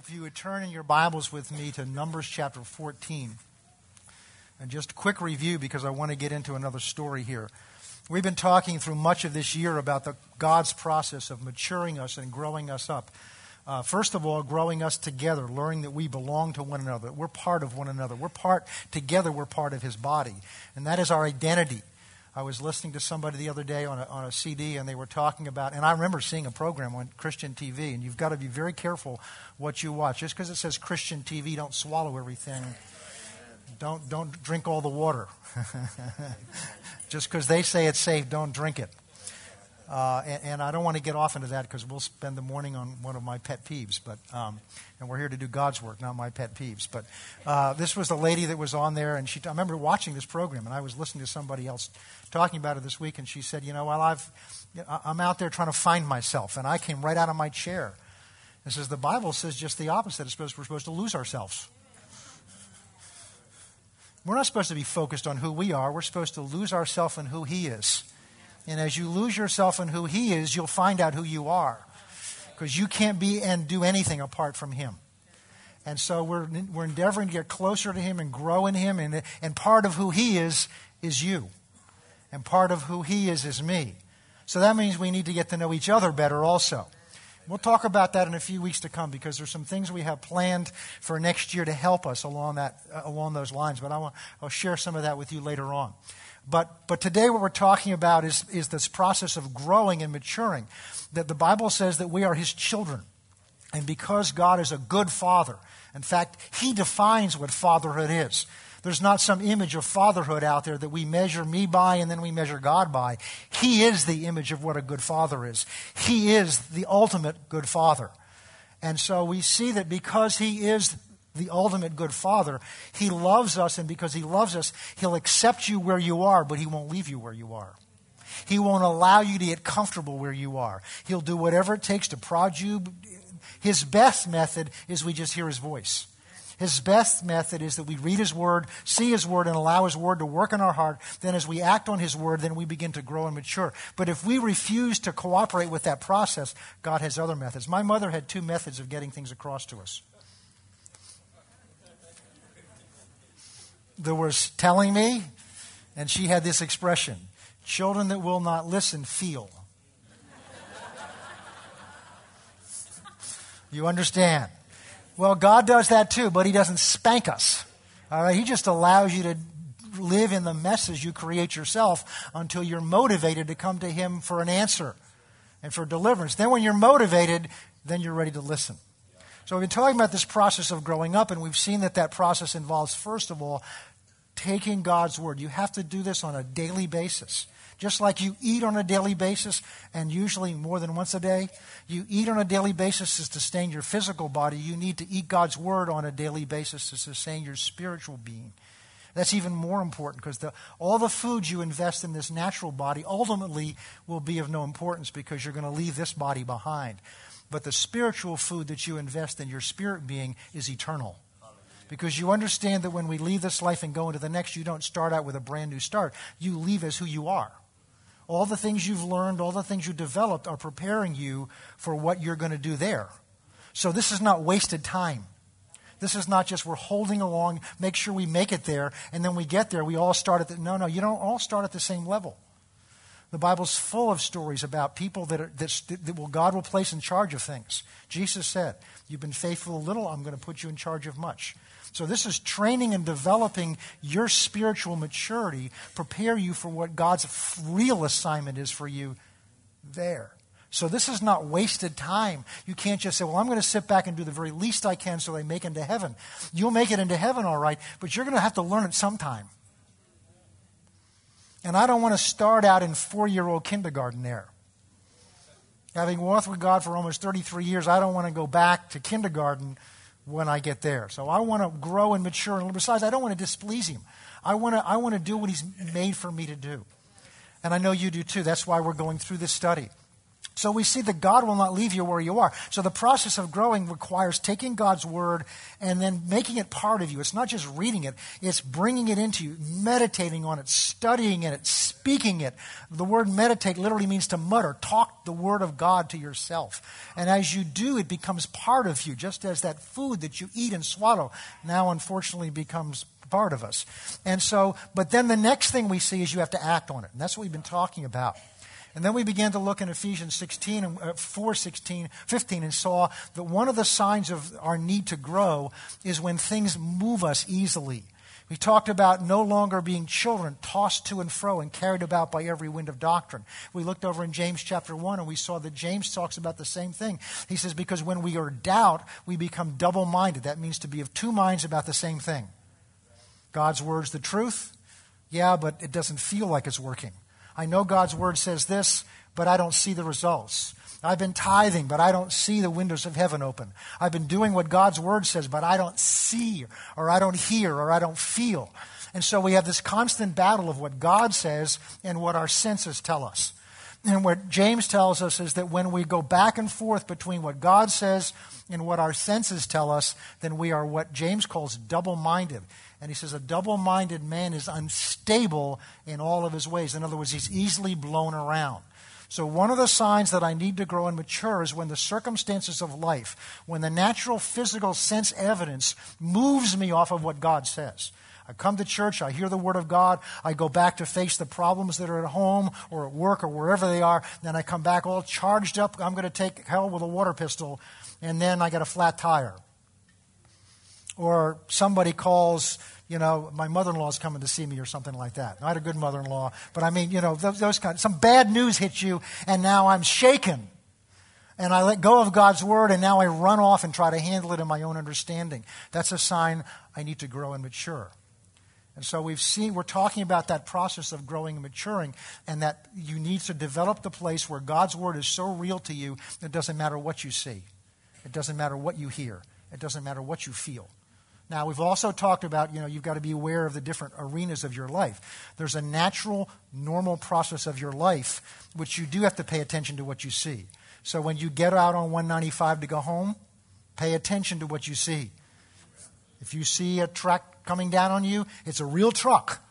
If you would turn in your Bibles with me to Numbers chapter 14. And just a quick review because I want to get into another story here. We've been talking through much of this year about the, God's process of maturing us and growing us up. Uh, first of all, growing us together, learning that we belong to one another. We're part of one another. We're part, together, we're part of His body. And that is our identity. I was listening to somebody the other day on a, on a CD, and they were talking about, and I remember seeing a program on Christian TV, and you've got to be very careful what you watch. Just because it says Christian TV, don't swallow everything. Don't, don't drink all the water. Just because they say it's safe, don't drink it. Uh, and, and, I don't want to get off into that because we'll spend the morning on one of my pet peeves. But um, and we're here to do God's work, not my pet peeves. But uh, this was the lady that was on there, and she. I remember watching this program, and I was listening to somebody else talking about it this week, and she said, "You know, while I've, I'm out there trying to find myself, and I came right out of my chair." And says the Bible says just the opposite. It's supposed we're supposed to lose ourselves. We're not supposed to be focused on who we are. We're supposed to lose ourselves in who He is. And as you lose yourself in who He is, you'll find out who you are. Because you can't be and do anything apart from Him. And so we're, we're endeavoring to get closer to Him and grow in Him. And, and part of who He is, is you. And part of who He is, is me. So that means we need to get to know each other better also. We'll talk about that in a few weeks to come because there's some things we have planned for next year to help us along that uh, along those lines. But I want, I'll share some of that with you later on. But, but today, what we're talking about is, is this process of growing and maturing. That the Bible says that we are His children. And because God is a good father, in fact, He defines what fatherhood is. There's not some image of fatherhood out there that we measure me by and then we measure God by. He is the image of what a good father is. He is the ultimate good father. And so we see that because He is the ultimate good father. He loves us, and because he loves us, he'll accept you where you are, but he won't leave you where you are. He won't allow you to get comfortable where you are. He'll do whatever it takes to prod you. His best method is we just hear his voice. His best method is that we read His Word, see His Word, and allow His Word to work in our heart. Then, as we act on His Word, then we begin to grow and mature. But if we refuse to cooperate with that process, God has other methods. My mother had two methods of getting things across to us. There was telling me, and she had this expression children that will not listen feel. you understand? Well, God does that too, but He doesn't spank us. All right? He just allows you to live in the messes you create yourself until you're motivated to come to Him for an answer and for deliverance. Then, when you're motivated, then you're ready to listen. So, we've been talking about this process of growing up, and we've seen that that process involves, first of all, taking God's word. You have to do this on a daily basis. Just like you eat on a daily basis, and usually more than once a day, you eat on a daily basis to sustain your physical body. You need to eat God's word on a daily basis to sustain your spiritual being. That's even more important because the, all the food you invest in this natural body ultimately will be of no importance because you're going to leave this body behind. But the spiritual food that you invest in your spirit being is eternal because you understand that when we leave this life and go into the next, you don't start out with a brand new start. You leave as who you are. All the things you've learned, all the things you developed are preparing you for what you're going to do there. So this is not wasted time. This is not just we're holding along, make sure we make it there, and then we get there, we all start at the. No, no, you don't all start at the same level. The Bible's full of stories about people that, are, that, that will, God will place in charge of things. Jesus said, You've been faithful a little, I'm going to put you in charge of much. So, this is training and developing your spiritual maturity, prepare you for what God's real assignment is for you there. So, this is not wasted time. You can't just say, Well, I'm going to sit back and do the very least I can so I make it into heaven. You'll make it into heaven, all right, but you're going to have to learn it sometime. And I don't want to start out in four year old kindergarten there. Having walked with God for almost 33 years, I don't want to go back to kindergarten when I get there. So I want to grow and mature. And besides, I don't want to displease him. I want to, I want to do what he's made for me to do. And I know you do too. That's why we're going through this study. So we see that God will not leave you where you are. So the process of growing requires taking God's word and then making it part of you. It's not just reading it, it's bringing it into you, meditating on it, studying it, speaking it. The word meditate literally means to mutter, talk the word of God to yourself. And as you do, it becomes part of you, just as that food that you eat and swallow now unfortunately becomes part of us. And so, but then the next thing we see is you have to act on it. And that's what we've been talking about. And then we began to look in Ephesians 16 and uh, 4, 16, 15 and saw that one of the signs of our need to grow is when things move us easily. We talked about no longer being children, tossed to and fro and carried about by every wind of doctrine. We looked over in James chapter 1 and we saw that James talks about the same thing. He says, Because when we are doubt, we become double minded. That means to be of two minds about the same thing. God's word's the truth. Yeah, but it doesn't feel like it's working. I know God's word says this, but I don't see the results. I've been tithing, but I don't see the windows of heaven open. I've been doing what God's word says, but I don't see, or I don't hear, or I don't feel. And so we have this constant battle of what God says and what our senses tell us. And what James tells us is that when we go back and forth between what God says and what our senses tell us, then we are what James calls double minded. And he says, a double minded man is unstable in all of his ways. In other words, he's easily blown around. So, one of the signs that I need to grow and mature is when the circumstances of life, when the natural physical sense evidence moves me off of what God says. I come to church, I hear the Word of God, I go back to face the problems that are at home or at work or wherever they are, then I come back all charged up. I'm going to take hell with a water pistol, and then I get a flat tire or somebody calls, you know, my mother in law is coming to see me or something like that. I had a good mother in law, but I mean, you know, those, those kind some bad news hits you, and now I'm shaken. And I let go of God's word, and now I run off and try to handle it in my own understanding. That's a sign I need to grow and mature. And so we've seen, we're talking about that process of growing and maturing, and that you need to develop the place where God's word is so real to you, it doesn't matter what you see, it doesn't matter what you hear, it doesn't matter what you feel. Now, we've also talked about, you know, you've got to be aware of the different arenas of your life. There's a natural, normal process of your life, which you do have to pay attention to what you see. So when you get out on 195 to go home, pay attention to what you see. If you see a truck coming down on you, it's a real truck.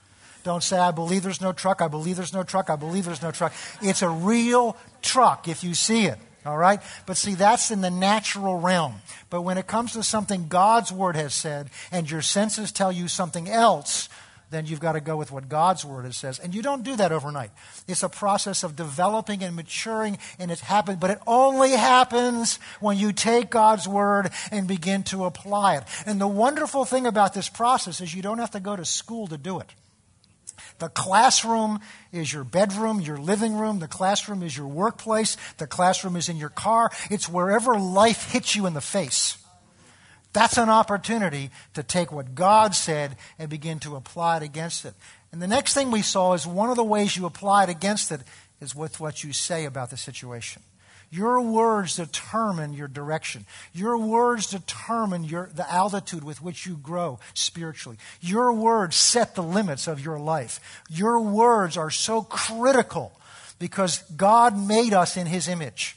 Don't say, I believe there's no truck, I believe there's no truck, I believe there's no truck. It's a real truck if you see it. All right? But see, that's in the natural realm. But when it comes to something God's Word has said and your senses tell you something else, then you've got to go with what God's Word says. And you don't do that overnight. It's a process of developing and maturing, and it's happens, but it only happens when you take God's Word and begin to apply it. And the wonderful thing about this process is you don't have to go to school to do it. The classroom is your bedroom, your living room. The classroom is your workplace. The classroom is in your car. It's wherever life hits you in the face. That's an opportunity to take what God said and begin to apply it against it. And the next thing we saw is one of the ways you apply it against it is with what you say about the situation. Your words determine your direction. Your words determine your, the altitude with which you grow spiritually. Your words set the limits of your life. Your words are so critical because God made us in His image.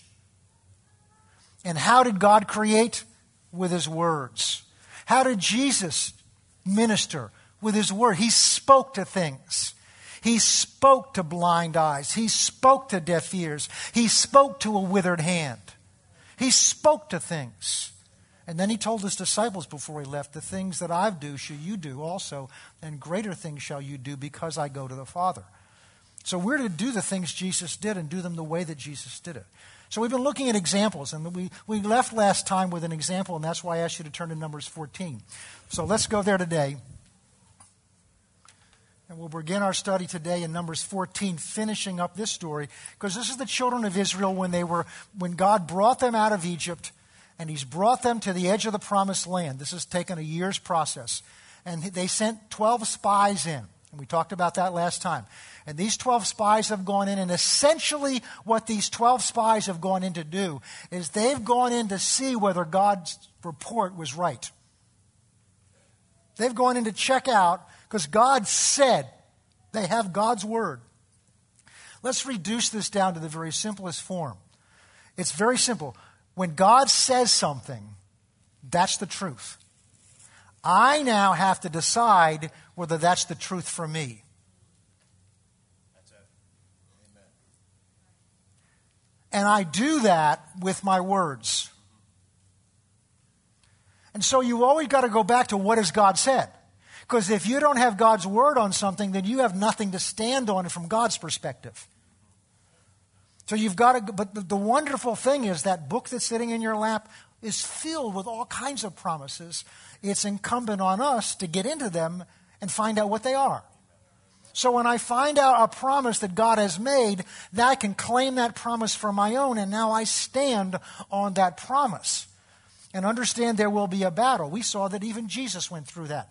And how did God create? With His words. How did Jesus minister? With His word. He spoke to things. He spoke to blind eyes. He spoke to deaf ears. He spoke to a withered hand. He spoke to things. And then he told his disciples before he left, The things that I do shall you do also, and greater things shall you do because I go to the Father. So we're to do the things Jesus did and do them the way that Jesus did it. So we've been looking at examples, and we, we left last time with an example, and that's why I asked you to turn to Numbers 14. So let's go there today. And we'll begin our study today in Numbers 14, finishing up this story, because this is the children of Israel when they were when God brought them out of Egypt, and He's brought them to the edge of the promised land. This has taken a year's process. And they sent 12 spies in. And we talked about that last time. And these 12 spies have gone in, and essentially what these 12 spies have gone in to do is they've gone in to see whether God's report was right. They've gone in to check out because God said they have God's word. Let's reduce this down to the very simplest form. It's very simple. When God says something, that's the truth. I now have to decide whether that's the truth for me. And I do that with my words. And so you always got to go back to what has God said. Because if you don't have God's word on something, then you have nothing to stand on from God's perspective. So you've got to, but the, wonderful thing is that book that's sitting in your lap is filled with all kinds of promises. It's incumbent on us to get into them and find out what they are. So when I find out a promise that God has made, then I can claim that promise for my own, and now I stand on that promise. And understand there will be a battle. We saw that even Jesus went through that.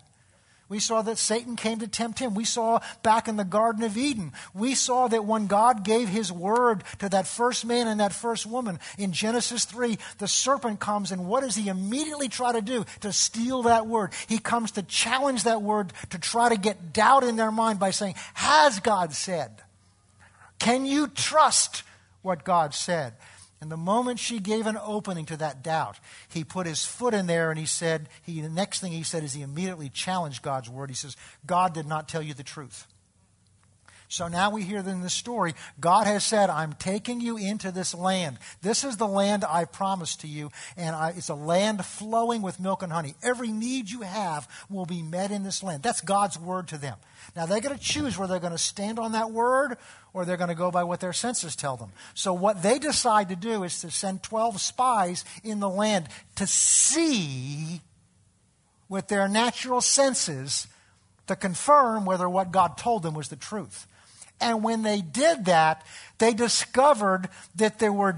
We saw that Satan came to tempt him. We saw back in the Garden of Eden, we saw that when God gave his word to that first man and that first woman in Genesis 3, the serpent comes, and what does he immediately try to do? To steal that word. He comes to challenge that word to try to get doubt in their mind by saying, Has God said? Can you trust what God said? And the moment she gave an opening to that doubt, he put his foot in there and he said, he, the next thing he said is he immediately challenged God's word. He says, God did not tell you the truth. So now we hear in this story, God has said, I'm taking you into this land. This is the land I promised to you, and I, it's a land flowing with milk and honey. Every need you have will be met in this land. That's God's word to them. Now they're going to choose whether they're going to stand on that word or they're going to go by what their senses tell them. So what they decide to do is to send 12 spies in the land to see with their natural senses to confirm whether what God told them was the truth. And when they did that, they discovered that there were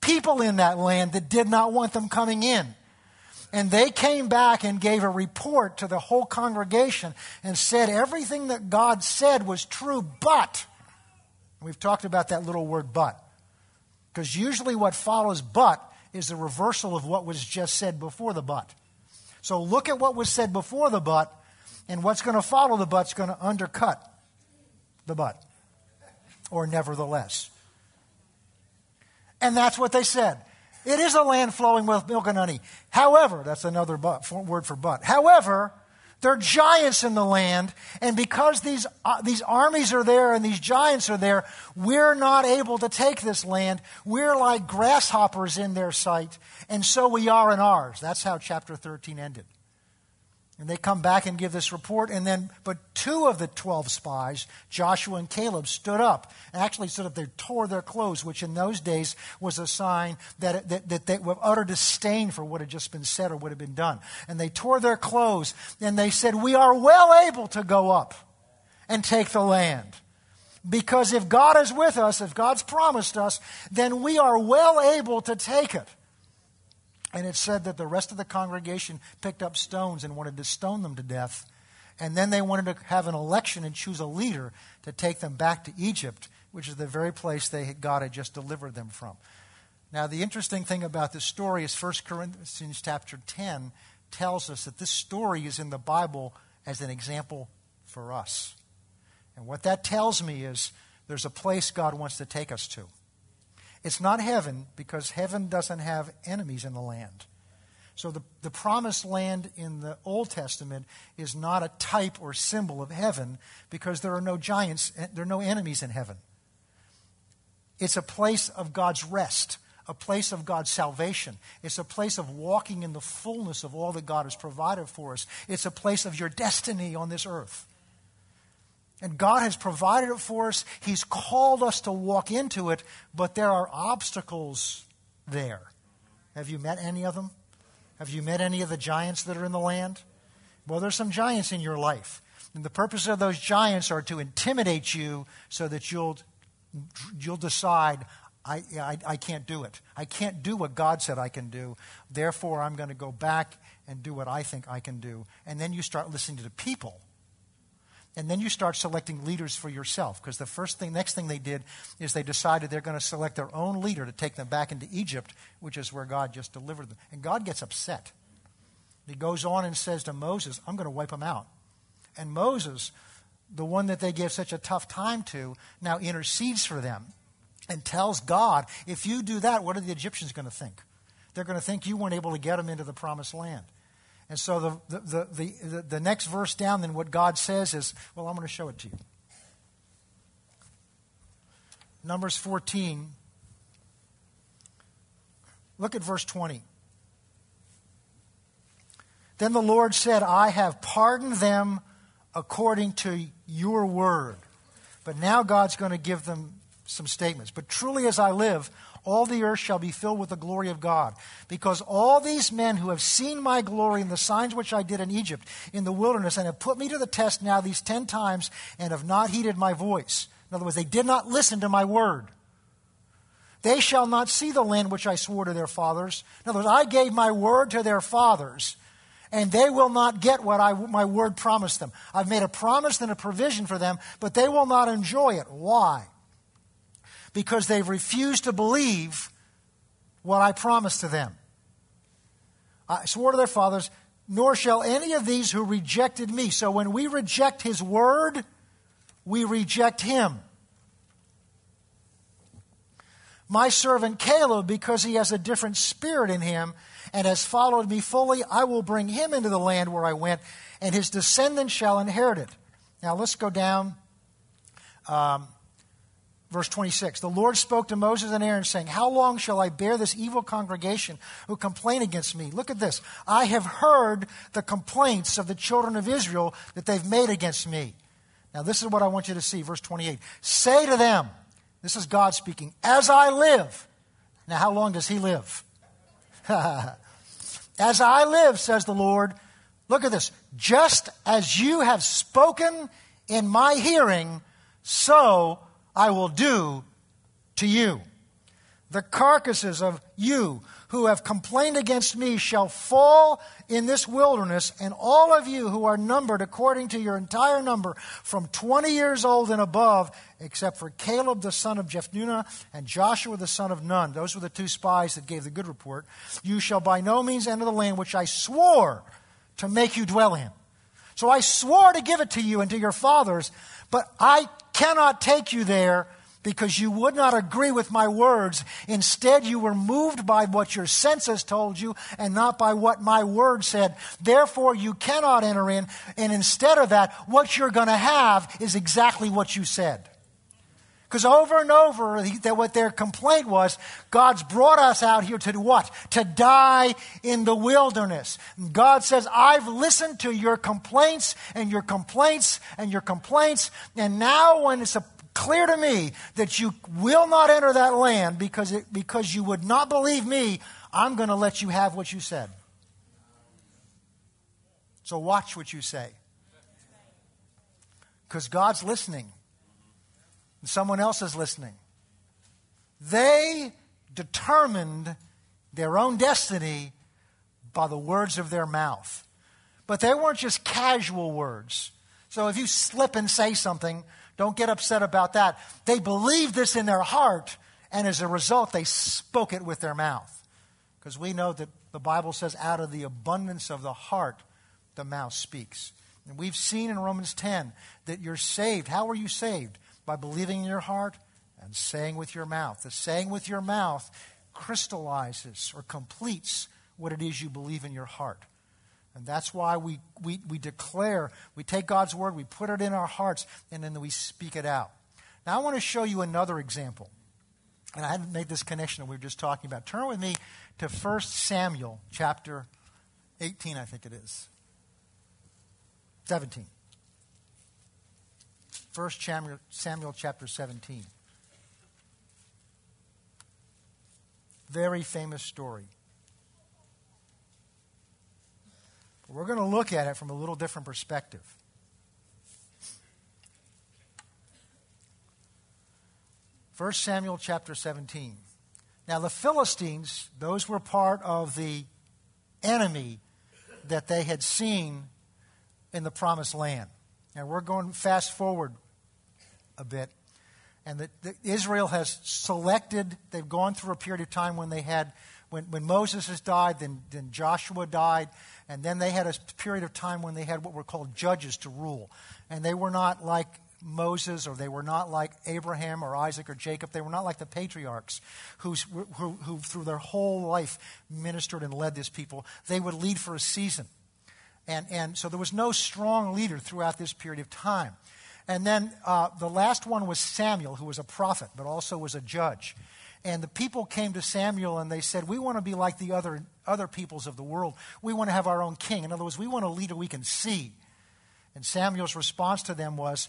people in that land that did not want them coming in. And they came back and gave a report to the whole congregation and said everything that God said was true, but, we've talked about that little word but, because usually what follows but is the reversal of what was just said before the but. So look at what was said before the but, and what's going to follow the but's going to undercut the but, or nevertheless. And that's what they said. It is a land flowing with milk and honey. However, that's another but, word for but. However, there are giants in the land, and because these, uh, these armies are there and these giants are there, we're not able to take this land. We're like grasshoppers in their sight, and so we are in ours. That's how chapter 13 ended. And they come back and give this report, and then, but two of the 12 spies, Joshua and Caleb, stood up. And actually stood up, they tore their clothes, which in those days was a sign that, that, that they were utter disdain for what had just been said or what had been done. And they tore their clothes, and they said, We are well able to go up and take the land. Because if God is with us, if God's promised us, then we are well able to take it. And it said that the rest of the congregation picked up stones and wanted to stone them to death. And then they wanted to have an election and choose a leader to take them back to Egypt, which is the very place they had, God had just delivered them from. Now, the interesting thing about this story is 1 Corinthians chapter 10 tells us that this story is in the Bible as an example for us. And what that tells me is there's a place God wants to take us to. It's not heaven because heaven doesn't have enemies in the land. So the, the promised land in the Old Testament is not a type or symbol of heaven because there are no giants, eh, there are no enemies in heaven. It's a place of God's rest, a place of God's salvation. It's a place of walking in the fullness of all that God has provided for us. It's a place of your destiny on this earth. And God has provided it for us. He's called us to walk into it, but there are obstacles there. Have you met any of them? Have you met any of the giants that are in the land? Well, there's some giants in your life. And the purpose of those giants are to intimidate you so that you'll, you'll decide, I, I, I can't do it. I can't do what God said I can do. Therefore, I'm going to go back and do what I think I can do. And then you start listening to the people and then you start selecting leaders for yourself. Because the first thing, next thing they did is they decided they're going to select their own leader to take them back into Egypt, which is where God just delivered them. And God gets upset. He goes on and says to Moses, I'm going to wipe them out. And Moses, the one that they gave such a tough time to, now intercedes for them. and tells God, if you do that, what are the Egyptians going to think? They're going to think you weren't able to get them into the promised land. And so the, the, the, the, the next verse down, then what God says is, well, I'm going to show it to you. Numbers 14. Look at verse 20. Then the Lord said, I have pardoned them according to your word. But now God's going to give them some statements. But truly as I live, all the earth shall be filled with the glory of God. Because all these men who have seen my glory and the signs which I did in Egypt, in the wilderness, and have put me to the test now these ten times, and have not heeded my voice. In other words, they did not listen to my word. They shall not see the land which I swore to their fathers. In other words, I gave my word to their fathers, and they will not get what I, my word promised them. I've made a promise and a provision for them, but they will not enjoy it. Why? Because they've refused to believe what I promised to them. I swore to their fathers, nor shall any of these who rejected me. So when we reject his word, we reject him. My servant Caleb, because he has a different spirit in him and has followed me fully, I will bring him into the land where I went, and his descendants shall inherit it. Now let's go down. Um, verse 26 The Lord spoke to Moses and Aaron, saying, How long shall I bear this evil congregation who complain against me? Look at this. I have heard the complaints of the children of Israel that they've made against me. Now, this is what I want you to see. Verse 28 Say to them, this is God speaking. As I live. Now, how long does he live? as I live, says the Lord. Look at this. Just as you have spoken in my hearing, so I will do to you. The carcasses of you who have complained against me shall fall in this wilderness, and all of you who are numbered according to your entire number, from 20 years old and above, except for Caleb the son of Jephunneh and Joshua the son of Nun. Those were the two spies that gave the good report. You shall by no means enter the land which I swore to make you dwell in. So I swore to give it to you and to your fathers, but I cannot take you there because you would not agree with my words. Instead, you were moved by what your senses told you and not by what my word said. Therefore, you cannot enter in. And instead of that, what you're going to have is exactly what you said. Because over and over, that what their complaint was, God's brought us out here to do what? To die in the wilderness. God says, I've listened to your complaints and your complaints and your complaints, and now when it's clear to me that you will not enter that land because, it, because you would not believe me, I'm going to let you have what you said. So watch what you say. Because God's listening, and someone else is listening. They determined their own destiny by the words of their mouth. But they weren't just casual words. So if you slip and say something, don't get upset about that. They believed this in their heart, and as a result, they spoke it with their mouth. Because we know that the Bible says, out of the abundance of the heart, the mouth speaks. And we've seen in Romans 10 that you're saved. How are you saved? By believing in your heart and saying with your mouth. The saying with your mouth crystallizes or completes what it is you believe in your heart. And that's why we, we, we declare, we take God's word, we put it in our hearts, and then we speak it out. Now, I want to show you another example. And I hadn't made this connection that we were just talking about. Turn with me to 1 Samuel chapter 18, I think it is. 17. 1 Samuel, Samuel chapter 17. Very famous story. We're going to look at it from a little different perspective. First Samuel chapter 17. Now, the Philistines, those were part of the enemy that they had seen in the promised land. Now, we're going fast forward a bit. And that Israel has selected, they've gone through a period of time when they had, when, when Moses has died, then, then Joshua died, and then they had a period of time when they had what were called judges to rule. And they were not like Moses or they were not like Abraham or Isaac or Jacob. They were not like the patriarchs who, who, who through their whole life ministered and led this people. They would lead for a season. And, and so there was no strong leader throughout this period of time. And then uh, the last one was Samuel, who was a prophet, but also was a judge. And the people came to Samuel and they said, We want to be like the other, other peoples of the world. We want to have our own king. In other words, we want a leader we can see. And Samuel's response to them was,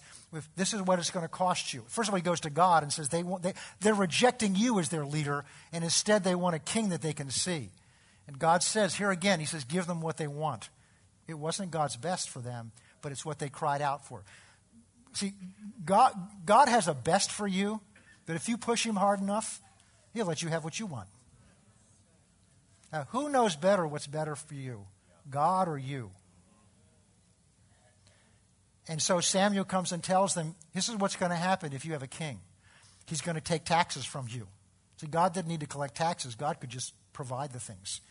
This is what it's going to cost you. First of all, he goes to God and says, they want, they, They're rejecting you as their leader, and instead they want a king that they can see. And God says, Here again, He says, Give them what they want. It wasn't God's best for them, but it's what they cried out for. See, God, God has a best for you that if you push Him hard enough, He'll let you have what you want. Now, who knows better what's better for you, God or you? And so Samuel comes and tells them, This is what's going to happen if you have a king. He's going to take taxes from you. See, God didn't need to collect taxes, God could just provide the things.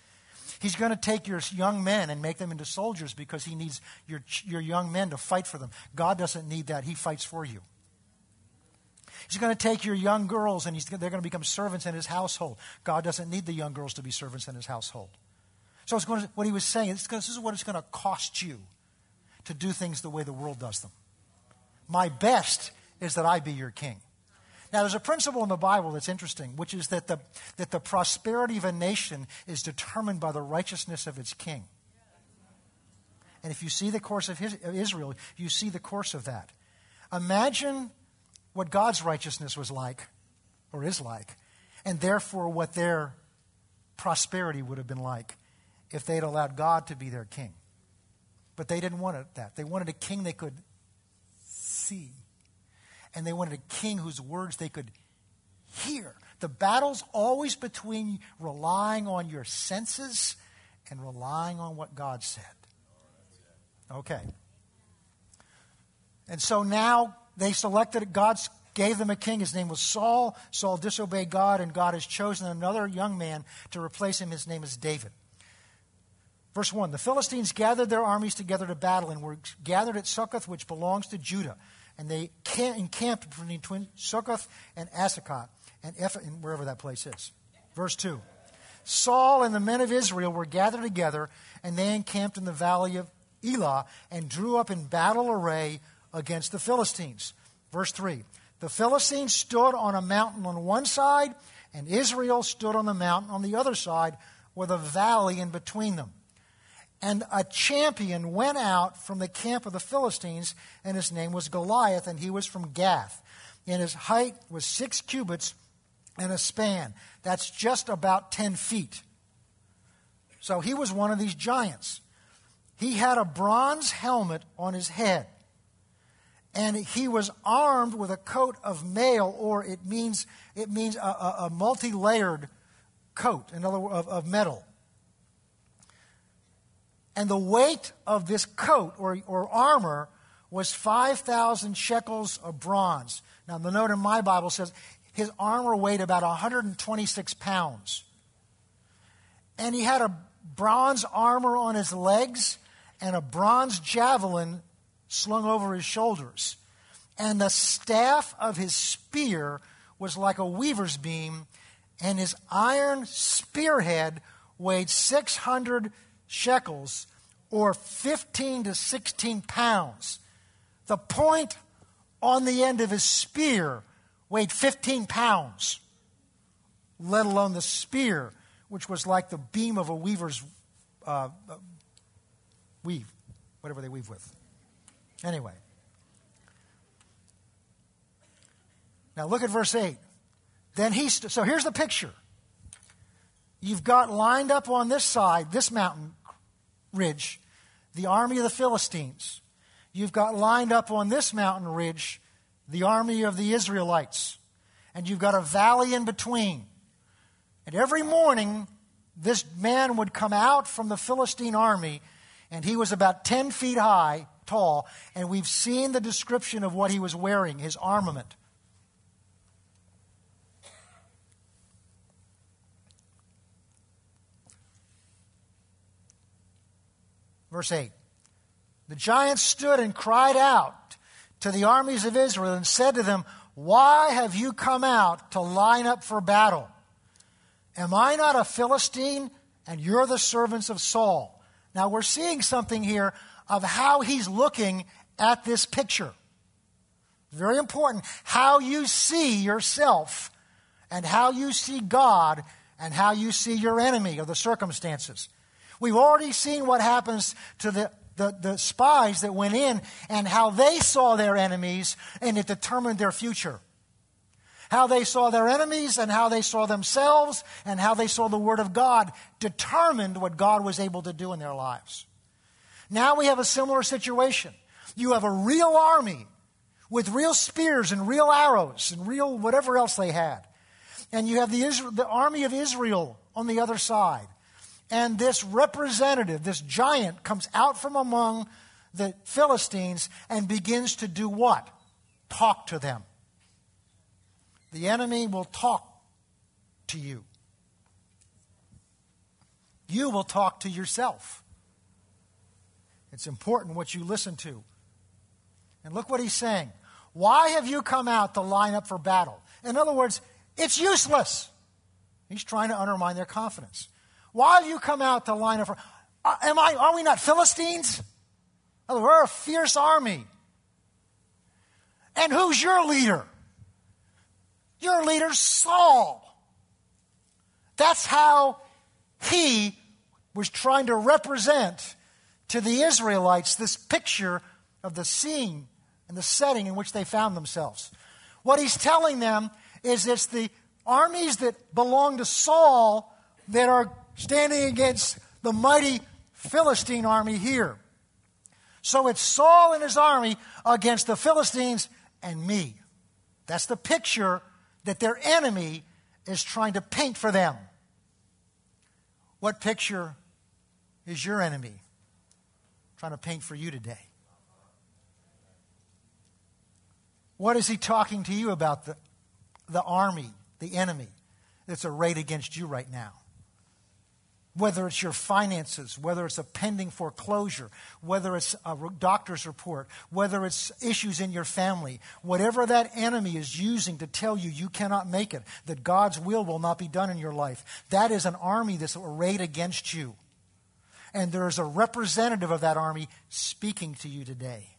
He's going to take your young men and make them into soldiers because he needs your, your young men to fight for them. God doesn't need that, He fights for you. He's going to take your young girls and they're going to become servants in His household. God doesn't need the young girls to be servants in His household. So to, what he was saying is this is what it's going to cost you to do things the way the world does them. My best is that I be your king. Now, there's a principle in the Bible that's interesting, which is that the, that the prosperity of a nation is determined by the righteousness of its king. And if you see the course of, his, of Israel, you see the course of that. Imagine what God's righteousness was like, or is like, and therefore what their prosperity would have been like if they had allowed God to be their king. But they didn't want it, that. They wanted a king they could see and they wanted a king whose words they could hear. The battle's always between relying on your senses and relying on what God said. Okay. And so now they selected, God gave them a king. His name was Saul. Saul disobeyed God, and God has chosen another young man to replace him. His name is David. Verse 1 The Philistines gathered their armies together to battle and were gathered at Succoth, which belongs to Judah and they encamped between Succoth and Azekah and, Eph- and wherever that place is. Verse 2. Saul and the men of Israel were gathered together, and they encamped in the valley of Elah and drew up in battle array against the Philistines. Verse 3. The Philistines stood on a mountain on one side, and Israel stood on the mountain on the other side, with a valley in between them. And a champion went out from the camp of the Philistines, and his name was Goliath, and he was from Gath. And his height was six cubits and a span. That's just about 10 feet. So he was one of these giants. He had a bronze helmet on his head. And he was armed with a coat of mail, or it means, it means a, a, a multi layered coat, in other words, of, of metal. And the weight of this coat or, or armor was 5,000 shekels of bronze. Now, the note in my Bible says his armor weighed about 126 pounds. And he had a bronze armor on his legs and a bronze javelin slung over his shoulders. And the staff of his spear was like a weaver's beam, and his iron spearhead weighed 600 shekels, or 15 to 16 pounds. The point on the end of his spear weighed 15 pounds, let alone the spear, which was like the beam of a weaver's uh, weave, whatever they weave with. Anyway. Now look at verse 8. Then he, st- so here's the picture. You've got lined up on this side, this mountain ridge, the army of the Philistines. You've got lined up on this mountain ridge the army of the Israelites. And you've got a valley in between. And every morning, this man would come out from the Philistine army, and he was about 10 feet high, tall, and we've seen the description of what he was wearing, his armament. Verse 8 The giant stood and cried out to the armies of Israel and said to them, Why have you come out to line up for battle? Am I not a Philistine and you're the servants of Saul? Now we're seeing something here of how he's looking at this picture. Very important. How you see yourself and how you see God and how you see your enemy or the circumstances. We've already seen what happens to the, the, the, spies that went in and how they saw their enemies and it determined their future. How they saw their enemies and how they saw themselves and how they saw the Word of God determined what God was able to do in their lives. Now we have a similar situation. You have a real army with real spears and real arrows and real whatever else they had. And you have the, Israel, the army of Israel on the other side. And this representative, this giant, comes out from among the Philistines and begins to do what? Talk to them. The enemy will talk to you. You will talk to yourself. It's important what you listen to. And look what he's saying. Why have you come out to line up for battle? In other words, it's useless. He's trying to undermine their confidence. Have you come out to line up? Uh, am I? Are we not Philistines? We're a fierce army. And who's your leader? Your leader, Saul. That's how he was trying to represent to the Israelites this picture of the scene and the setting in which they found themselves. What he's telling them is it's the armies that belong to Saul that are standing against the mighty Philistine army here. So it's Saul and his army against the Philistines and me. That's the picture that their enemy is trying to paint for them. What picture is your enemy trying to paint for you today? What is he talking to you about the, the army, the enemy that's arrayed against you right now? Whether it's your finances, whether it's a pending foreclosure, whether it's a doctor's report, whether it's issues in your family, whatever that enemy is using to tell you you cannot make it, that God's will will not be done in your life, that is an army that's arrayed against you. And there is a representative of that army speaking to you today.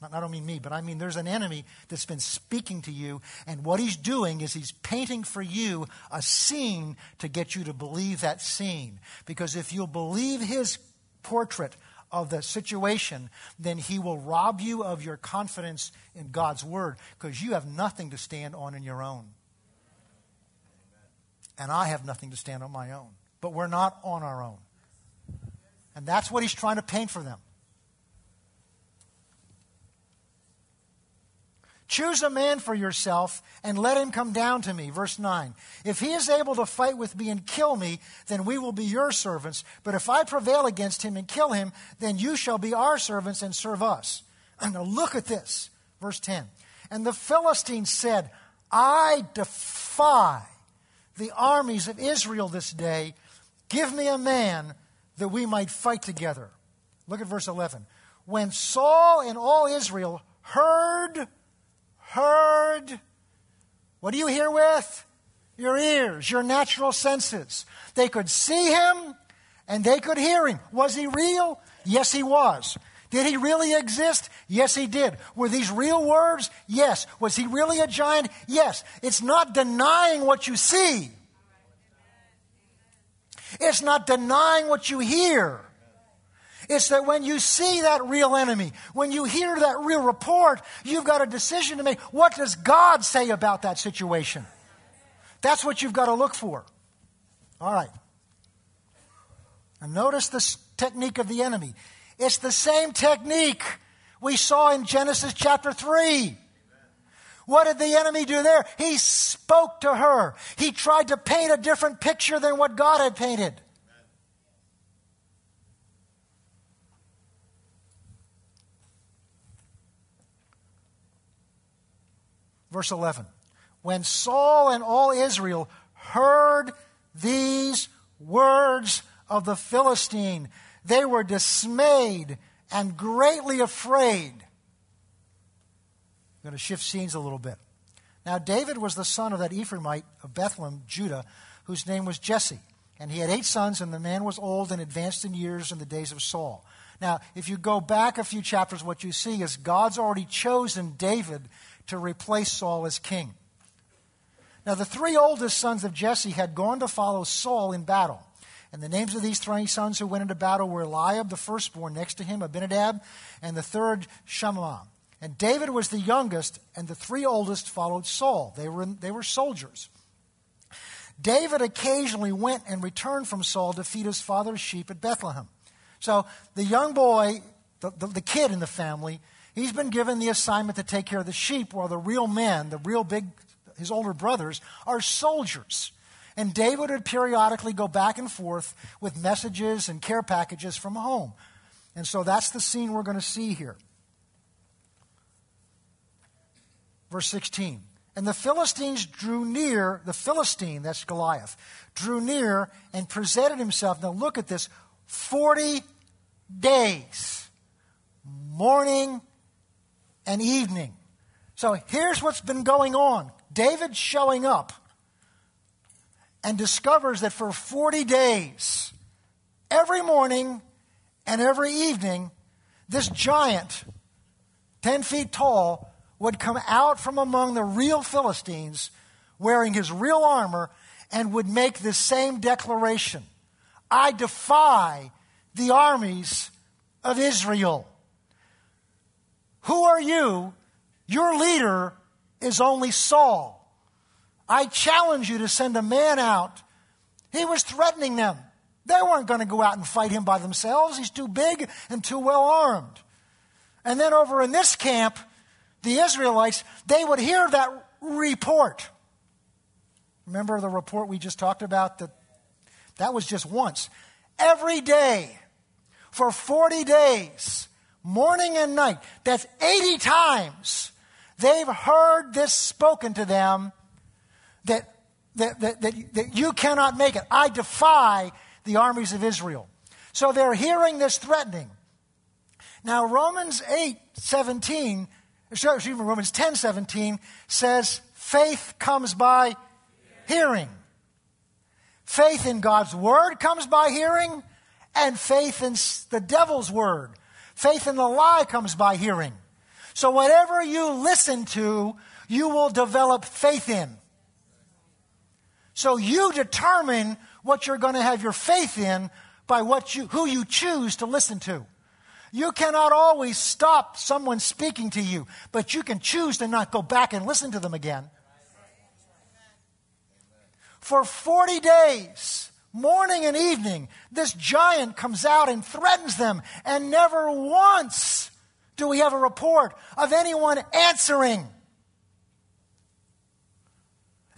I don't mean me, but I mean there's an enemy that's been speaking to you, and what he's doing is he's painting for you a scene to get you to believe that scene. Because if you'll believe his portrait of the situation, then he will rob you of your confidence in God's word, because you have nothing to stand on in your own. And I have nothing to stand on my own. But we're not on our own. And that's what he's trying to paint for them. Choose a man for yourself and let him come down to me. Verse 9. If he is able to fight with me and kill me, then we will be your servants. But if I prevail against him and kill him, then you shall be our servants and serve us. Now look at this. Verse 10. And the Philistines said, I defy the armies of Israel this day. Give me a man that we might fight together. Look at verse 11. When Saul and all Israel heard heard. What do you hear with? Your ears, your natural senses. They could see him and they could hear him. Was he real? Yes, he was. Did he really exist? Yes, he did. Were these real words? Yes. Was he really a giant? Yes. It's not denying what you see. It's not denying what you hear. It's that when you see that real enemy, when you hear that real report, you've got a decision to make. What does God say about that situation? That's what you've got to look for. All right. And notice this technique of the enemy. It's the same technique we saw in Genesis chapter 3. What did the enemy do there? He spoke to her. He tried to paint a different picture than what God had painted. Verse 11. When Saul and all Israel heard these words of the Philistine, they were dismayed and greatly afraid. I'm going to shift scenes a little bit. Now, David was the son of that Ephraimite of Bethlehem, Judah, whose name was Jesse. And he had eight sons, and the man was old and advanced in years in the days of Saul. Now, if you go back a few chapters, what you see is God's already chosen David to replace Saul as king. Now, the three oldest sons of Jesse had gone to follow Saul in battle. And the names of these three sons who went into battle were Eliab, the firstborn, next to him, Abinadab, and the third, Shammah. And David was the youngest, and the three oldest followed Saul. They were, they were soldiers. David occasionally went and returned from Saul to feed his father's sheep at Bethlehem. So the young boy, the, the, the, kid in the family, he's been given the assignment to take care of the sheep, while the real men, the real big, his older brothers, are soldiers. And David would periodically go back and forth with messages and care packages from home. And so that's the scene we're going to see here. Verse 16. And the Philistines drew near, the Philistine, that's Goliath, drew near and presented himself. Now look at this 40 days, morning and evening. So here's what's been going on David showing up and discovers that for 40 days, every morning and every evening, this giant, 10 feet tall, would come out from among the real Philistines wearing his real armor and would make the same declaration I defy the armies of Israel. Who are you? Your leader is only Saul. I challenge you to send a man out. He was threatening them. They weren't going to go out and fight him by themselves. He's too big and too well armed. And then over in this camp, the Israelites, they would hear that report. Remember the report we just talked about? That, that was just once. Every day, for 40 days, morning and night, that's 80 times, they've heard this spoken to them that, that, that, that, that you cannot make it. I defy the armies of Israel. So they're hearing this threatening. Now, Romans 8 17, excuse me, Romans 10 17 says, faith comes by hearing. Faith in God's word comes by hearing, and faith in the devil's word. Faith in the lie comes by hearing. So, whatever you listen to, you will develop faith in. So you determine what you're going to have your faith in by what you, who you choose to listen to. You cannot always stop someone speaking to you, but you can choose to not go back and listen to them again. For 40 days, morning and evening, this giant comes out and threatens them, and never once do we have a report of anyone answering.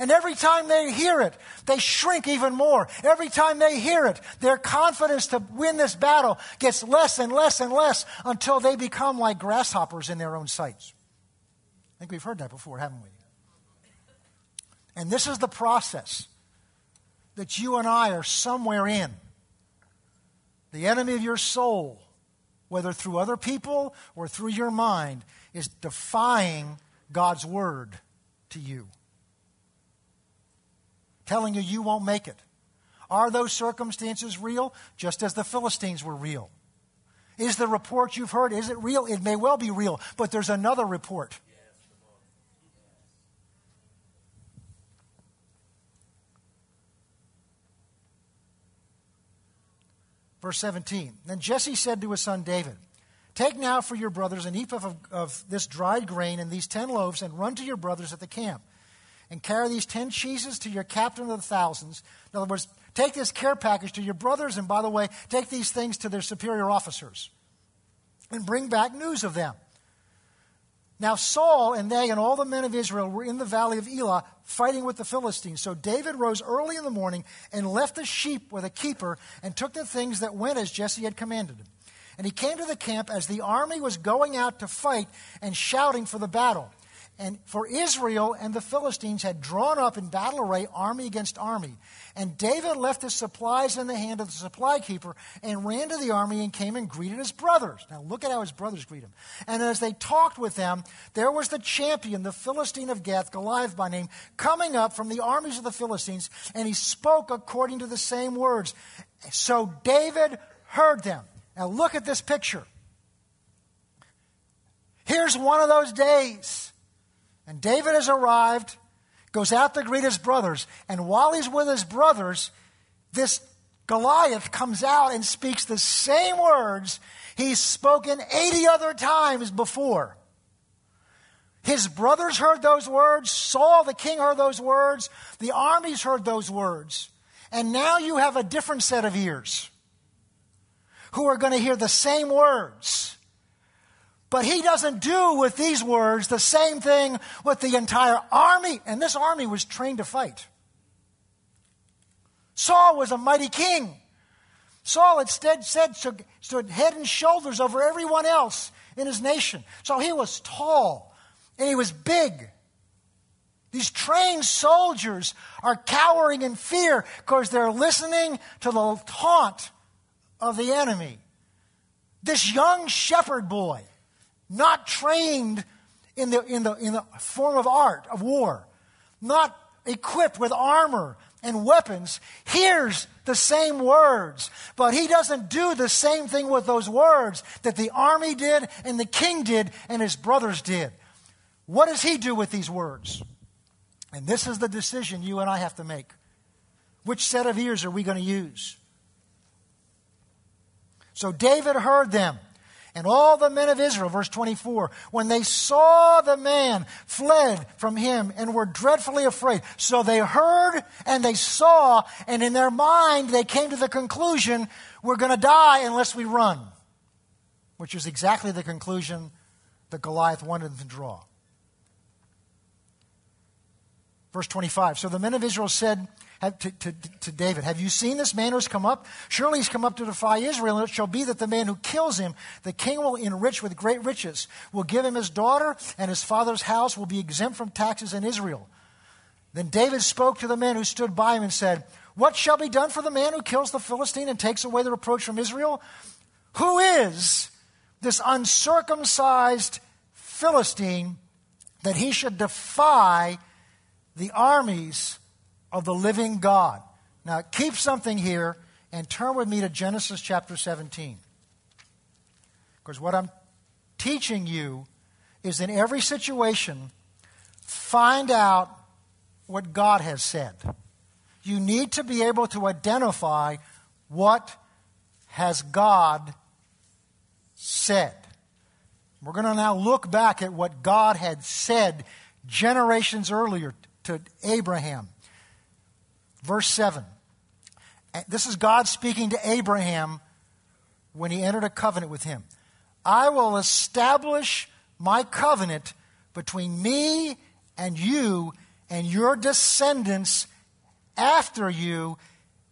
And every time they hear it, they shrink even more. Every time they hear it, their confidence to win this battle gets less and less and less until they become like grasshoppers in their own sights. I think we've heard that before, haven't we? And this is the process that you and I are somewhere in. The enemy of your soul, whether through other people or through your mind, is defying God's word to you telling you you won't make it. Are those circumstances real? Just as the Philistines were real. Is the report you've heard, is it real? It may well be real, but there's another report. Verse 17. Then Jesse said to his son David, Take now for your brothers an ephah of, of, this dried grain and these ten loaves, and run to your brothers at the camp and carry these 10 cheeses to your captain of the thousands. In other words, take this care package to your brothers, and by the way, take these things to their superior officers and bring back news of them. Now, Saul and they and all the men of Israel were in the valley of Elah fighting with the Philistines. So David rose early in the morning and left the sheep with a keeper and took the things that went as Jesse had commanded him. And he came to the camp as the army was going out to fight and shouting for the battle. And for Israel and the Philistines had drawn up in battle array army against army. And David left his supplies in the hand of the supply keeper and ran to the army and came and greeted his brothers. Now look at how his brothers greet him. And as they talked with them, there was the champion, the Philistine of Gath, Goliath by name, coming up from the armies of the Philistines, and he spoke according to the same words. So David heard them. Now look at this picture. Here's one of those days and David has arrived, goes out to greet his brothers. And while he's with his brothers, this Goliath comes out and speaks the same words he's spoken 80 other times before. His brothers heard those words. Saul, the king, heard those words. The armies heard those words. And now you have a different set of ears who are going to hear the same words. But he doesn't do with these words the same thing with the entire army. And this army was trained to fight. Saul was a mighty king. Saul instead said stood head and shoulders over everyone else in his nation. So he was tall and he was big. These trained soldiers are cowering in fear because they're listening to the taunt of the enemy. This young shepherd boy not trained in the, in the, in the form of art, of war, not equipped with armor and weapons, hears the same words, but he doesn't do the same thing with those words that the army did and the king did and his brothers did. What does he do with these words? And this is the decision you and I have to make. Which set of ears are we going to use? So David heard them. And all the men of Israel, verse 24, when they saw the man, fled from him and were dreadfully afraid. So they heard and they saw, and in their mind they came to the conclusion, we're going to die unless we run. Which is exactly the conclusion that Goliath wanted them to draw. Verse 25. So the men of Israel said, to, to, to David, Have you seen this man who has come up? Surely he's come up to defy Israel, and it shall be that the man who kills him, the king will enrich with great riches, will give him his daughter, and his father's house will be exempt from taxes in Israel. Then David spoke to the men who stood by him and said, What shall be done for the man who kills the Philistine and takes away the reproach from Israel? Who is this uncircumcised Philistine that he should defy the armies of the living God. Now, keep something here and turn with me to Genesis chapter 17. Because what I'm teaching you is in every situation, find out what God has said. You need to be able to identify what has God said. We're going to now look back at what God had said generations earlier to Abraham Verse 7. This is God speaking to Abraham when he entered a covenant with him. I will establish my covenant between me and you and your descendants after you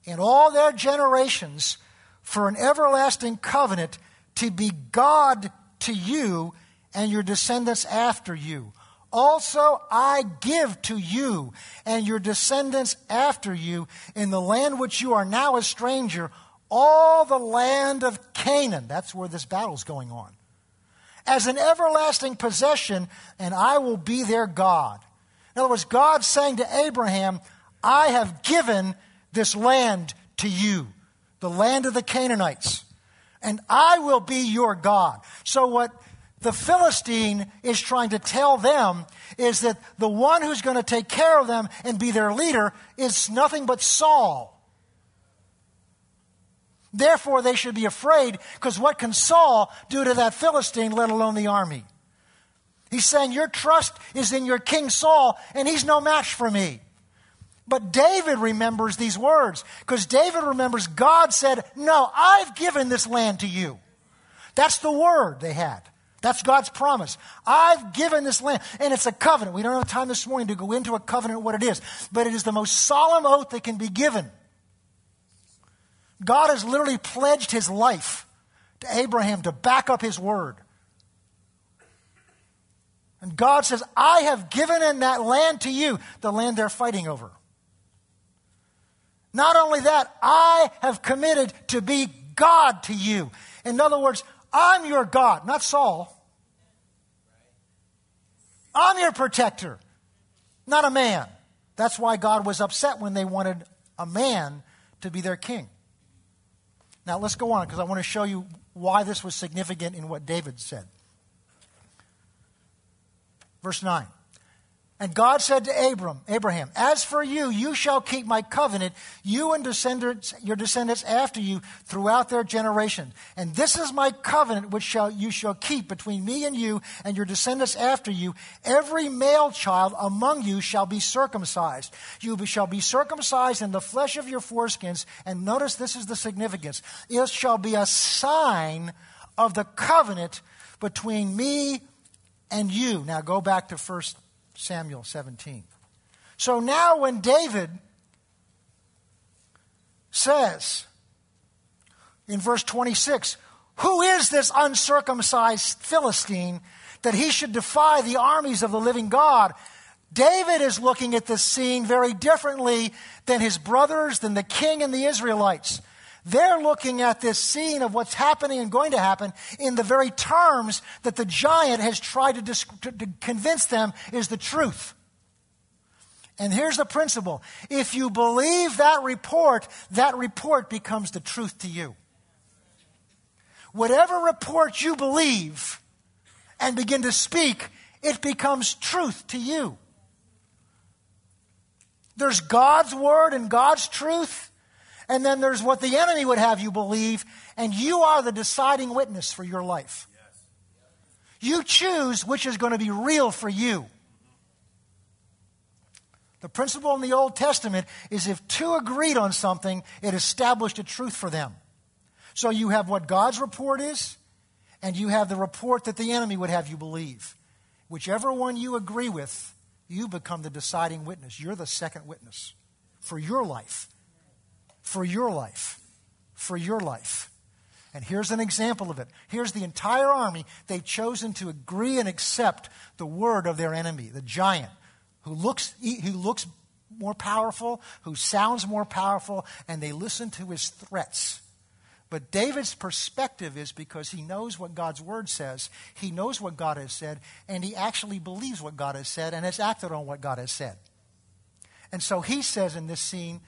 in all their generations for an everlasting covenant to be God to you and your descendants after you. Also, I give to you and your descendants after you in the land which you are now a stranger, all the land of Canaan. That's where this battle's going on. As an everlasting possession, and I will be their God. In other words, God saying to Abraham, I have given this land to you, the land of the Canaanites, and I will be your God. So, what the Philistine is trying to tell them is that the one who's going to take care of them and be their leader is nothing but Saul. Therefore, they should be afraid because what can Saul do to that Philistine, let alone the army? He's saying, Your trust is in your king Saul, and he's no match for me. But David remembers these words because David remembers God said, No, I've given this land to you. That's the word they had. That's God's promise. I've given this land, and it's a covenant. We don't have time this morning to go into a covenant, what it is, but it is the most solemn oath that can be given. God has literally pledged his life to Abraham to back up his word. And God says, I have given in that land to you, the land they're fighting over. Not only that, I have committed to be God to you. In other words, I'm your God, not Saul. I'm your protector, not a man. That's why God was upset when they wanted a man to be their king. Now let's go on because I want to show you why this was significant in what David said. Verse 9. And God said to Abram, Abraham, As for you, you shall keep my covenant, you and descendants, your descendants after you, throughout their generation. And this is my covenant which shall, you shall keep between me and you and your descendants after you. Every male child among you shall be circumcised. You shall be circumcised in the flesh of your foreskins. And notice this is the significance. It shall be a sign of the covenant between me and you. Now go back to first Samuel 17. So now, when David says in verse 26, Who is this uncircumcised Philistine that he should defy the armies of the living God? David is looking at this scene very differently than his brothers, than the king and the Israelites. They're looking at this scene of what's happening and going to happen in the very terms that the giant has tried to, to, to convince them is the truth. And here's the principle if you believe that report, that report becomes the truth to you. Whatever report you believe and begin to speak, it becomes truth to you. There's God's word and God's truth, and then there's what the enemy would have you believe, and you are the deciding witness for your life. You choose which is going to be real for you. The principle in the Old Testament is if two agreed on something, it established a truth for them. So you have what God's report is, and you have the report that the enemy would have you believe. Whichever one you agree with, you become the deciding witness. You're the second witness for your life for your life. For your life. And here's an example of it. Here's the entire army. They've chosen to agree and accept the word of their enemy, the giant, who looks, who looks more powerful, who sounds more powerful, and they listen to his threats. But David's perspective is because he knows what God's word says, he knows what God has said, and he actually believes what God has said and has acted on what God has said. And so he says in this scene,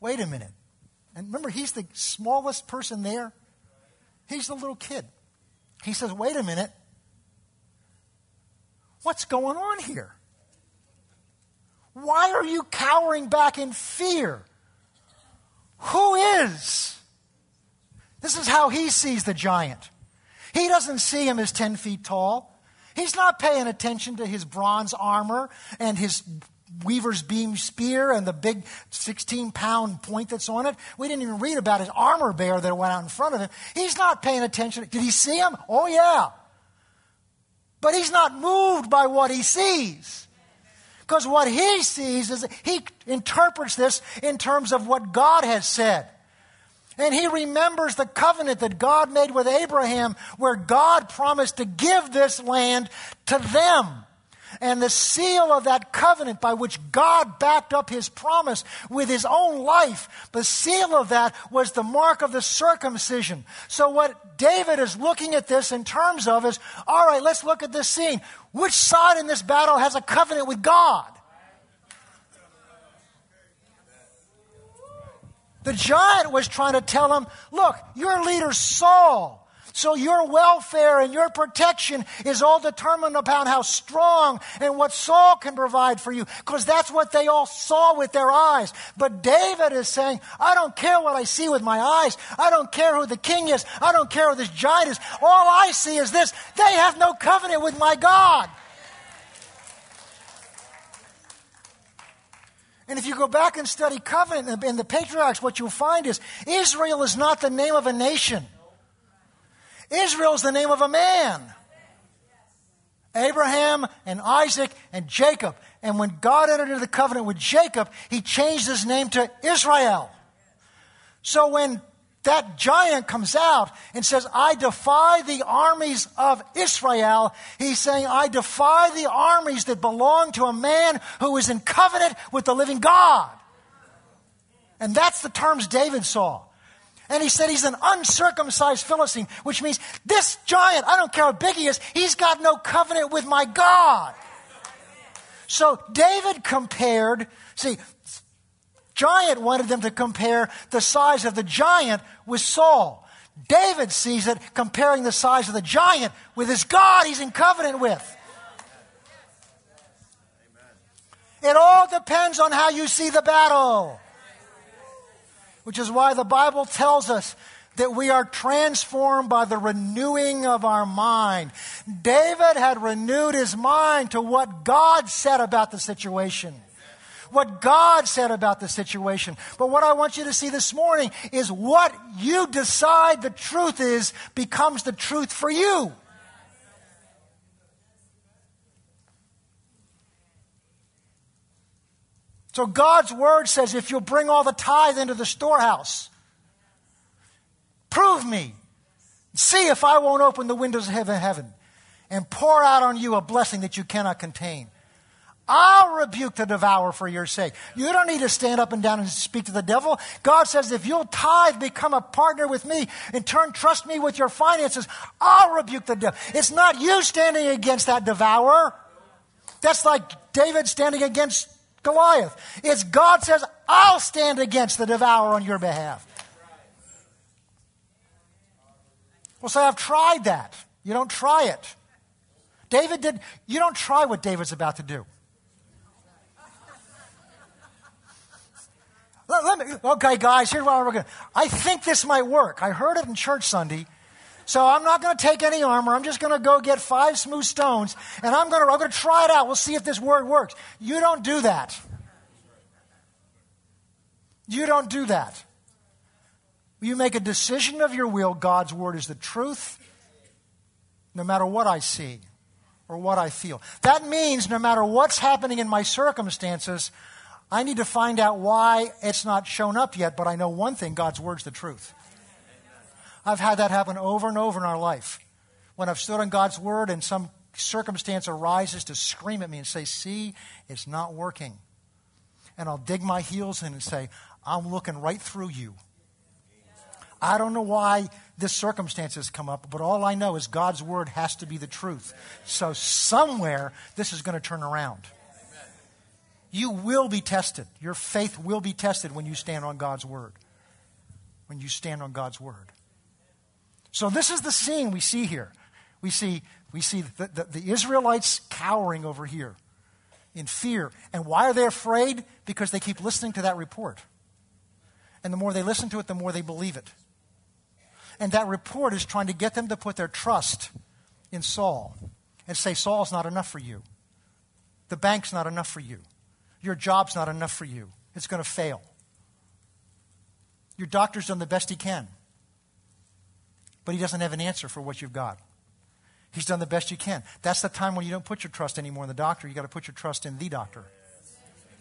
wait a minute. And remember, he's the smallest person there. He's the little kid. He says, Wait a minute. What's going on here? Why are you cowering back in fear? Who is? This is how he sees the giant. He doesn't see him as 10 feet tall. He's not paying attention to his bronze armor and his weaver's beam spear and the big 16 pound point that's on it. We didn't even read about his armor bearer that went out in front of him. He's not paying attention. Did he see him? Oh, yeah. But he's not moved by what he sees. Because what he sees is he interprets this in terms of what God has said. And he remembers the covenant that God made with Abraham, where God promised to give this land to them. And the seal of that covenant by which God backed up his promise with his own life, the seal of that was the mark of the circumcision. So, what David is looking at this in terms of is all right, let's look at this scene. Which side in this battle has a covenant with God? The giant was trying to tell him, look, your leader Saul so your welfare and your protection is all determined upon how strong and what Saul can provide for you, because that's what they all saw with their eyes. But David is saying, I don't care what I see with my eyes. I don't care who the king is. I don't care who this giant is. All I see is this. They have no covenant with my God. And if you go back and study covenant in the patriarchs, what you'll find is Israel is not the name of a nation. Israel is the name of a man. Abraham and Isaac and Jacob. And when God entered into the covenant with Jacob, he changed his name to Israel. So when that giant comes out and says, I defy the armies of Israel. He's saying, I defy the armies that belong to a man who is in covenant with the living God. And that's the terms David saw. And he said he's an uncircumcised Philistine, which means this giant, I don't care how big he is, he's got no covenant with my God. So David compared, see, giant wanted them to compare the size of the giant with Saul. David sees it comparing the size of the giant with his God he's in covenant with. It all depends on how you see the battle. Which is why the Bible tells us that we are transformed by the renewing of our mind. David had renewed his mind to what God said about the situation what God said about the situation. But what I want you to see this morning is what you decide the truth is becomes the truth for you. So God's word says if you'll bring all the tithe into the storehouse, prove me. See if I won't open the windows of heaven, heaven and pour out on you a blessing that you cannot contain. I'll rebuke the devourer for your sake. You don't need to stand up and down and speak to the devil. God says, if you'll tithe, become a partner with me, in turn, trust me with your finances, I'll rebuke the devil. It's not you standing against that devourer. That's like David standing against Goliath. It's God says, I'll stand against the devourer on your behalf. Well, say, I've tried that. You don't try it. David did, you don't try what David's about to do. Let, let me, okay, guys, here's what we're going to I think this might work. I heard it in church Sunday. So I'm not going to take any armor. I'm just going to go get five smooth stones and I'm going to, I'm going to try it out. We'll see if this word works. You don't do that. You don't do that. You make a decision of your will. God's word is the truth, no matter what I see or what I feel. That means no matter what's happening in my circumstances, I need to find out why it's not shown up yet, but I know one thing God's word's the truth. I've had that happen over and over in our life. When I've stood on God's word and some circumstance arises to scream at me and say, See, it's not working. And I'll dig my heels in and say, I'm looking right through you. I don't know why this circumstance has come up, but all I know is God's word has to be the truth. So somewhere this is going to turn around. You will be tested. Your faith will be tested when you stand on God's word. When you stand on God's word. So this is the scene we see here. We see, we see the, the, the Israelites cowering over here in fear. And why are they afraid? Because they keep listening to that report. And the more they listen to it, the more they believe it. And that report is trying to get them to put their trust in Saul and say, Saul's not enough for you. The bank's not enough for you. Your job's not enough for you. It's going to fail. Your doctor's done the best he can, but he doesn't have an answer for what you've got. He's done the best you can. That's the time when you don't put your trust anymore in the doctor. You've got to put your trust in the doctor.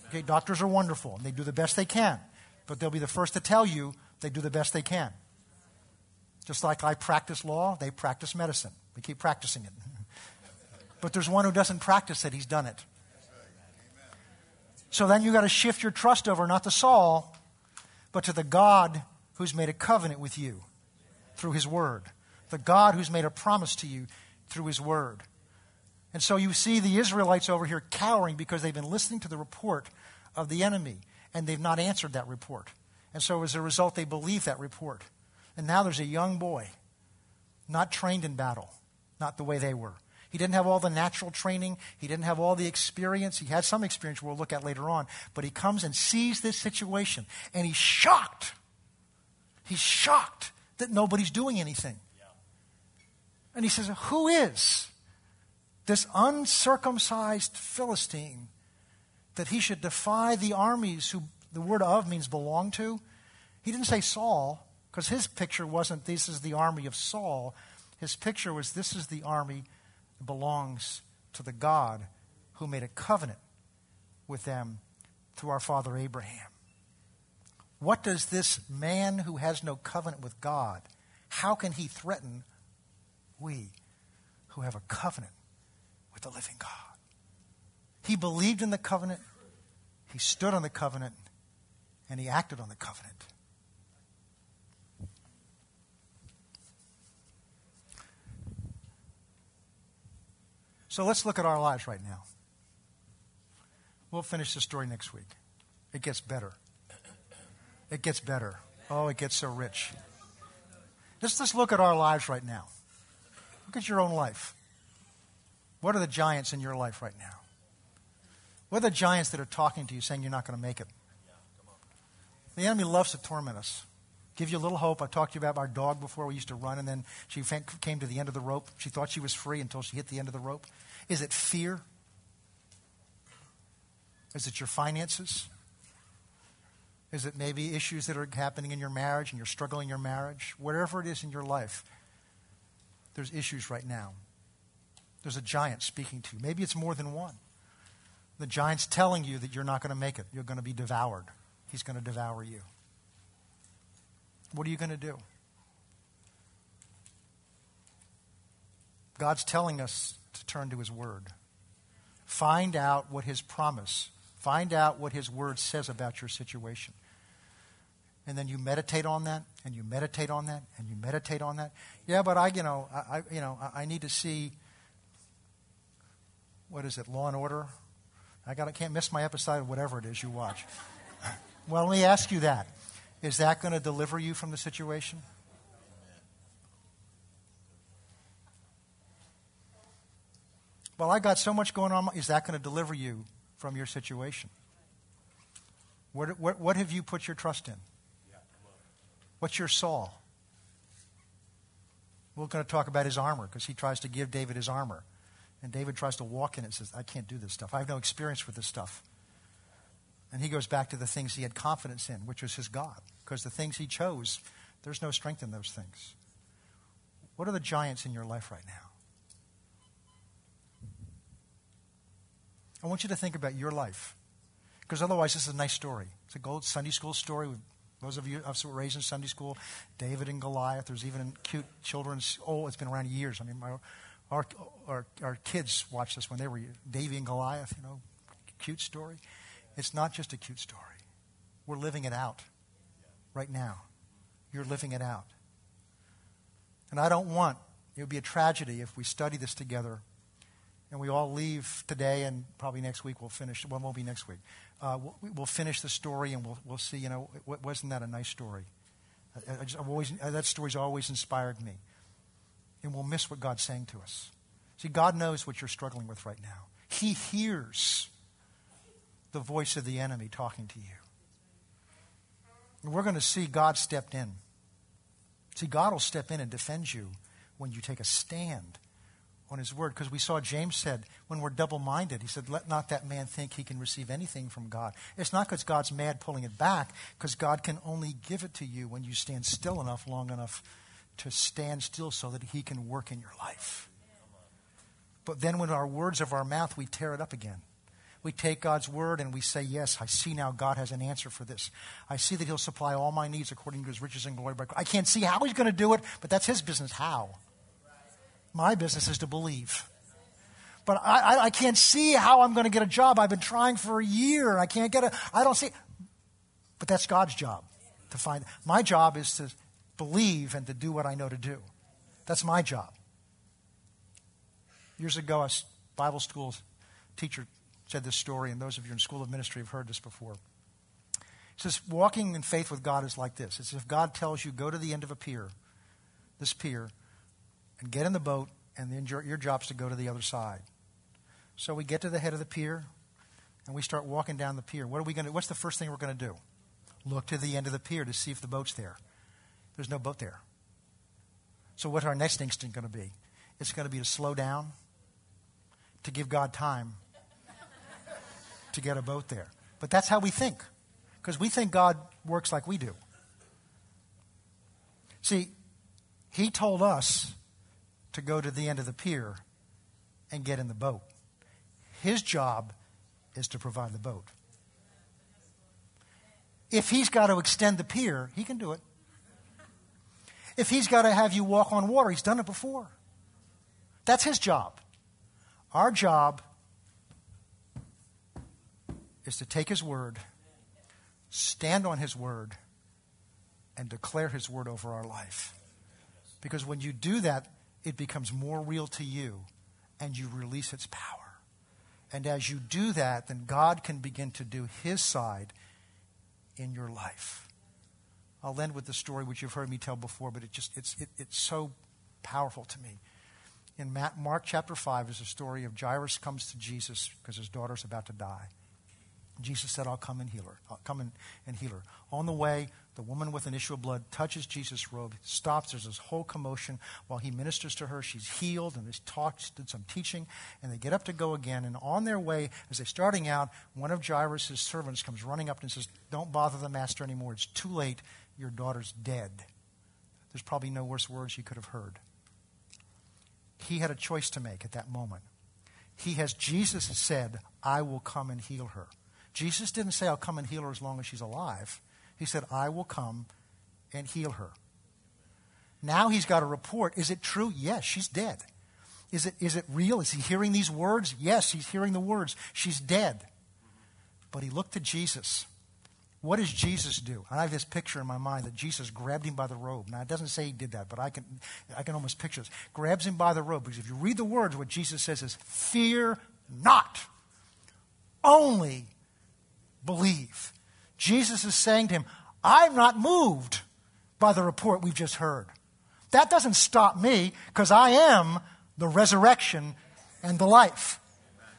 Okay, doctors are wonderful, and they do the best they can, but they'll be the first to tell you they do the best they can. Just like I practice law, they practice medicine. We keep practicing it. but there's one who doesn't practice it, he's done it. So then you've got to shift your trust over not to Saul, but to the God who's made a covenant with you through his word. The God who's made a promise to you through his word. And so you see the Israelites over here cowering because they've been listening to the report of the enemy and they've not answered that report. And so as a result, they believe that report. And now there's a young boy, not trained in battle, not the way they were. He didn't have all the natural training. He didn't have all the experience. He had some experience we'll look at later on. But he comes and sees this situation, and he's shocked. He's shocked that nobody's doing anything. And he says, Who is this uncircumcised Philistine that he should defy the armies who the word of means belong to? He didn't say Saul, because his picture wasn't this is the army of Saul. His picture was this is the army that belongs to the God who made a covenant with them through our father Abraham. What does this man who has no covenant with God, how can he threaten we who have a covenant with the living God? He believed in the covenant, he stood on the covenant, and he acted on the covenant. So let's look at our lives right now. We'll finish the story next week. It gets better. It gets better. Oh, it gets so rich. Just let's look at our lives right now. Look at your own life. What are the giants in your life right now? What are the giants that are talking to you saying you're not going to make it? The enemy loves to torment us. Give you a little hope. I talked to you about our dog before. We used to run, and then she came to the end of the rope. She thought she was free until she hit the end of the rope. Is it fear? Is it your finances? Is it maybe issues that are happening in your marriage and you're struggling in your marriage? Whatever it is in your life, there's issues right now. There's a giant speaking to you. Maybe it's more than one. The giant's telling you that you're not going to make it. You're going to be devoured. He's going to devour you. What are you going to do? God's telling us to turn to His Word. Find out what His promise, find out what His Word says about your situation. And then you meditate on that, and you meditate on that, and you meditate on that. Yeah, but I, you know, I, you know, I need to see. What is it? Law and Order. I got. I can't miss my episode of whatever it is you watch. well, let me ask you that: Is that going to deliver you from the situation? Well, I got so much going on. Is that going to deliver you from your situation? What, what, what have you put your trust in? What's your Saul? We're going to talk about his armor because he tries to give David his armor. And David tries to walk in it and says, I can't do this stuff. I have no experience with this stuff. And he goes back to the things he had confidence in, which was his God. Because the things he chose, there's no strength in those things. What are the giants in your life right now? I want you to think about your life. Because otherwise, this is a nice story. It's a gold Sunday school story. Those of you us who were raised in Sunday school, David and Goliath. There's even cute children's. Oh, it's been around years. I mean, my, our, our, our kids watched this when they were Davey and Goliath. You know, cute story. It's not just a cute story. We're living it out right now. You're living it out. And I don't want, it would be a tragedy if we study this together and we all leave today, and probably next week we'll finish. Well, it won't be next week. Uh, we'll, we'll, finish the story, and we'll, we'll see. You know, wasn't that a nice story? I, I just, I've always, uh, that story's always inspired me. And we'll miss what God's saying to us. See, God knows what you're struggling with right now. He hears the voice of the enemy talking to you. And we're going to see God stepped in. See, God will step in and defend you when you take a stand on his word because we saw James said when we're double minded, he said, Let not that man think he can receive anything from God. It's not because God's mad pulling it back, because God can only give it to you when you stand still enough, long enough to stand still so that he can work in your life. But then when our words of our mouth, we tear it up again. We take God's word and we say, Yes, I see now God has an answer for this. I see that He'll supply all my needs according to His riches and glory. But i can't see how He's going to do it, but that's His business. How? My business is to believe. But I, I, I can't see how I'm going to get a job. I've been trying for a year. I can't get a, I don't see. But that's God's job to find. My job is to believe and to do what I know to do. That's my job. Years ago, a Bible school teacher said this story, and those of you in School of Ministry have heard this before. He says, Walking in faith with God is like this. It's if God tells you, go to the end of a pier, this pier, and get in the boat, and then your, your job's to go to the other side. So we get to the head of the pier, and we start walking down the pier. What are we going to? What's the first thing we're going to do? Look to the end of the pier to see if the boat's there. There's no boat there. So what's our next instinct going to be? It's going to be to slow down, to give God time to get a boat there. But that's how we think, because we think God works like we do. See, He told us to go to the end of the pier and get in the boat. His job is to provide the boat. If he's got to extend the pier, he can do it. If he's got to have you walk on water, he's done it before. That's his job. Our job is to take his word, stand on his word, and declare his word over our life. Because when you do that, it becomes more real to you and you release its power. And as you do that, then God can begin to do his side in your life. I'll end with the story which you've heard me tell before, but it just it's it, it's so powerful to me. In Mark chapter 5 is a story of Jairus comes to Jesus because his daughter's about to die. Jesus said, I'll come and heal her. I'll come and, and heal her. On the way, the woman with an issue of blood touches Jesus' robe, stops. There's this whole commotion while he ministers to her. She's healed, and this talks, did some teaching, and they get up to go again. And on their way, as they're starting out, one of Jairus' servants comes running up and says, Don't bother the master anymore. It's too late. Your daughter's dead. There's probably no worse words he could have heard. He had a choice to make at that moment. He has, Jesus said, I will come and heal her. Jesus didn't say, I'll come and heal her as long as she's alive. He said, I will come and heal her. Now he's got a report. Is it true? Yes, she's dead. Is it, is it real? Is he hearing these words? Yes, he's hearing the words. She's dead. But he looked at Jesus. What does Jesus do? I have this picture in my mind that Jesus grabbed him by the robe. Now, it doesn't say he did that, but I can, I can almost picture this. Grabs him by the robe. Because if you read the words, what Jesus says is, Fear not. Only believe. Jesus is saying to him, I'm not moved by the report we've just heard. That doesn't stop me because I am the resurrection and the life.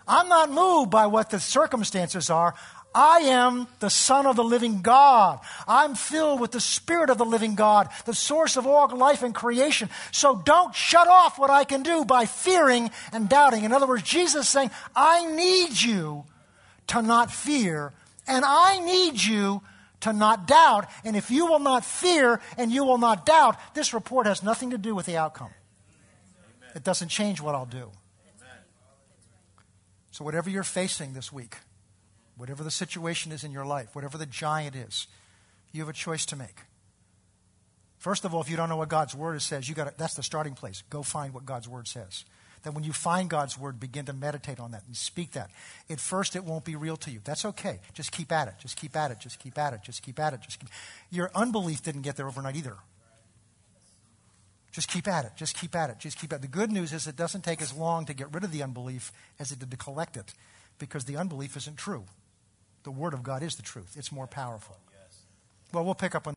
I'm not moved by what the circumstances are. I am the Son of the living God. I'm filled with the Spirit of the living God, the source of all life and creation. So don't shut off what I can do by fearing and doubting. In other words, Jesus is saying, I need you to not fear and I need you to not doubt. And if you will not fear and you will not doubt, this report has nothing to do with the outcome. Amen. It doesn't change what I'll do. Amen. So, whatever you're facing this week, whatever the situation is in your life, whatever the giant is, you have a choice to make. First of all, if you don't know what God's word says, you got that's the starting place. Go find what God's word says that when you find God's word, begin to meditate on that and speak that. At first, it won't be real to you. That's okay. Just keep at it. Just keep at it. Just keep at it. Just keep at it. Just keep. Your unbelief didn't get there overnight either. Just keep at it. Just keep at it. Just keep at it. The good news is it doesn't take as long to get rid of the unbelief as it did to collect it because the unbelief isn't true. The Word of God is the truth, it's more powerful. Well, we'll pick up on